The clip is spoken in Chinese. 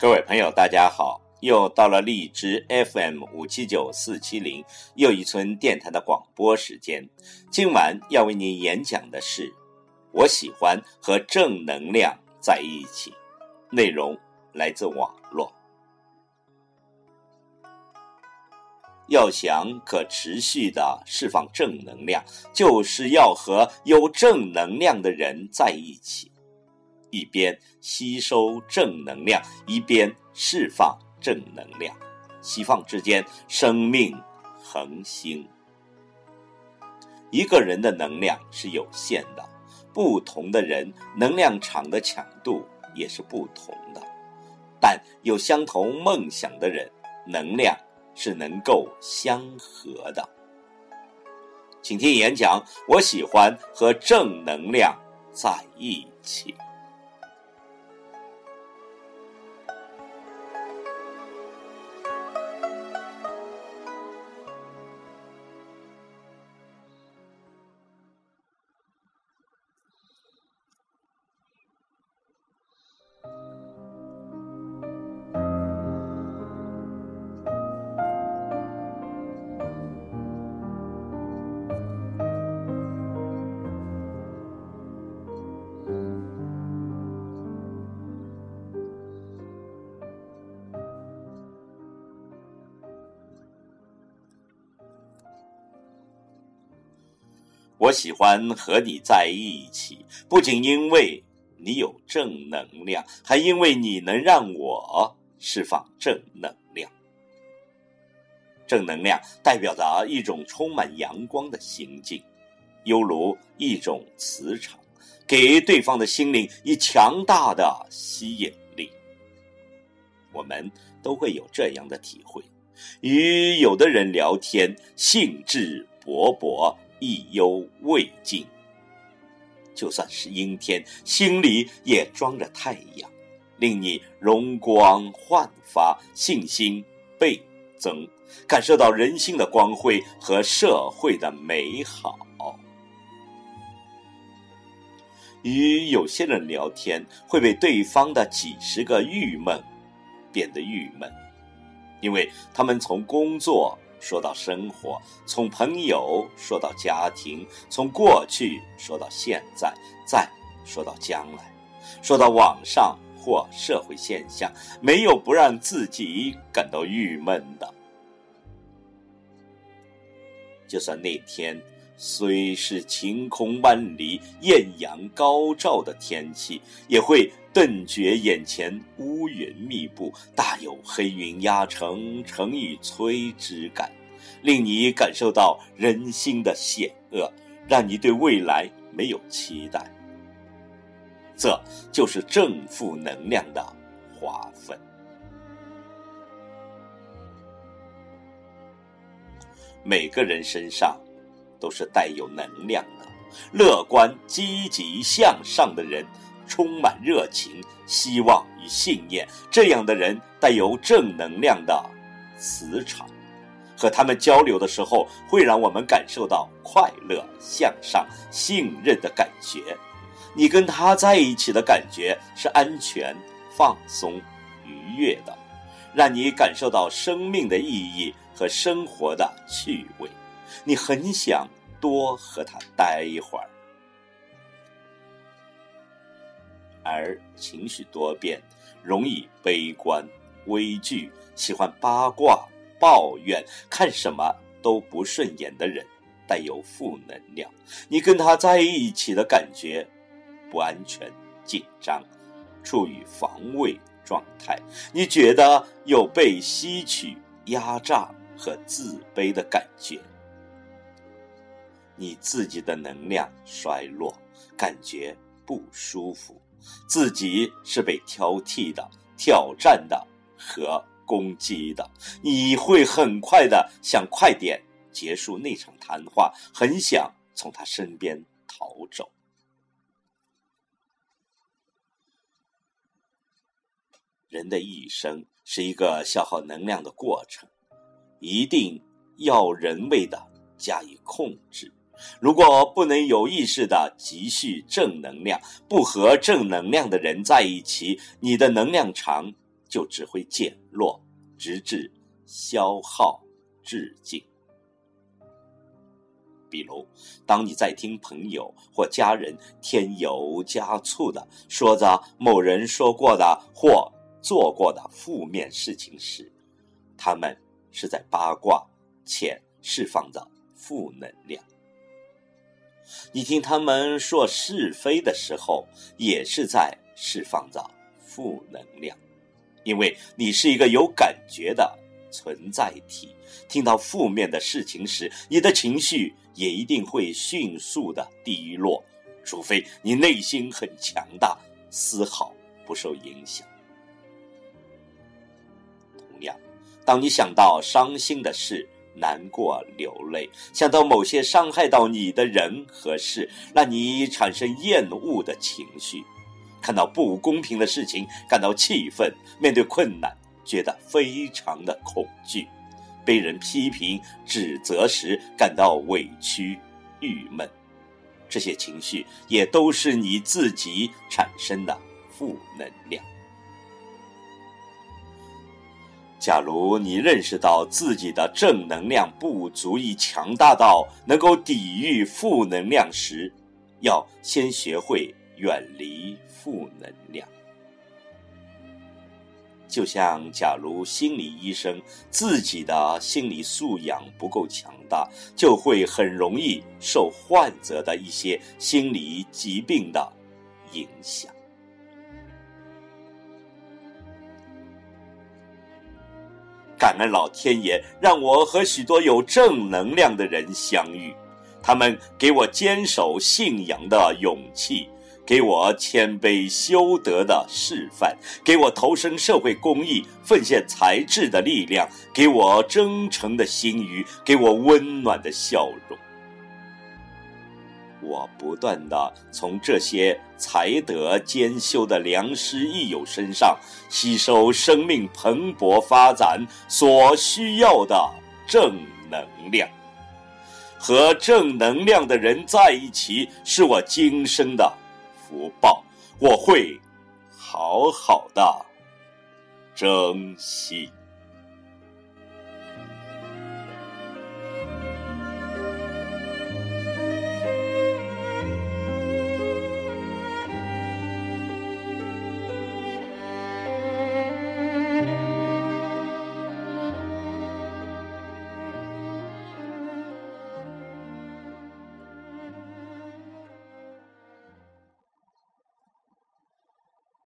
各位朋友，大家好！又到了荔枝 FM 五七九四七零又一村电台的广播时间。今晚要为您演讲的是：我喜欢和正能量在一起。内容来自网络。要想可持续的释放正能量，就是要和有正能量的人在一起。一边吸收正能量，一边释放正能量，西方之间生命恒星。一个人的能量是有限的，不同的人能量场的强度也是不同的，但有相同梦想的人，能量是能够相合的。请听演讲，我喜欢和正能量在一起。我喜欢和你在一起，不仅因为你有正能量，还因为你能让我释放正能量。正能量代表着一种充满阳光的心境，犹如一种磁场，给对方的心灵以强大的吸引力。我们都会有这样的体会：与有的人聊天，兴致勃勃。意犹未尽，就算是阴天，心里也装着太阳，令你容光焕发，信心倍增，感受到人心的光辉和社会的美好。与有些人聊天，会被对方的几十个郁闷变得郁闷，因为他们从工作。说到生活，从朋友说到家庭，从过去说到现在，再说到将来，说到网上或社会现象，没有不让自己感到郁闷的。就算那天虽是晴空万里、艳阳高照的天气，也会顿觉眼前乌云密布，大有黑云压城城欲摧之感。令你感受到人心的险恶，让你对未来没有期待。这就是正负能量的划分。每个人身上都是带有能量的，乐观、积极向上的人，充满热情、希望与信念。这样的人带有正能量的磁场。和他们交流的时候，会让我们感受到快乐、向上、信任的感觉。你跟他在一起的感觉是安全、放松、愉悦的，让你感受到生命的意义和生活的趣味。你很想多和他待一会儿。而情绪多变、容易悲观、畏惧、喜欢八卦。抱怨看什么都不顺眼的人，带有负能量。你跟他在一起的感觉不安全、紧张，处于防卫状态。你觉得有被吸取、压榨和自卑的感觉。你自己的能量衰落，感觉不舒服，自己是被挑剔的、挑战的和。攻击的，你会很快的想快点结束那场谈话，很想从他身边逃走。人的一生是一个消耗能量的过程，一定要人为的加以控制。如果不能有意识的积蓄正能量，不和正能量的人在一起，你的能量场。就只会减弱，直至消耗殆尽。比如，当你在听朋友或家人添油加醋的说着某人说过的或做过的负面事情时，他们是在八卦且释放着负能量。你听他们说是非的时候，也是在释放着负能量，因为你是一个有感觉的存在体。听到负面的事情时，你的情绪也一定会迅速的低落，除非你内心很强大，丝毫不受影响。同样，当你想到伤心的事，难过流泪，想到某些伤害到你的人和事，让你产生厌恶的情绪；看到不公平的事情，感到气愤；面对困难，觉得非常的恐惧；被人批评指责时，感到委屈、郁闷。这些情绪也都是你自己产生的负能量。假如你认识到自己的正能量不足以强大到能够抵御负能量时，要先学会远离负能量。就像，假如心理医生自己的心理素养不够强大，就会很容易受患者的一些心理疾病的影响。感恩老天爷，让我和许多有正能量的人相遇，他们给我坚守信仰的勇气，给我谦卑修德的示范，给我投身社会公益、奉献才智的力量，给我真诚的心语，给我温暖的笑容。我不断的从这些才德兼修的良师益友身上吸收生命蓬勃发展所需要的正能量，和正能量的人在一起是我今生的福报，我会好好的珍惜。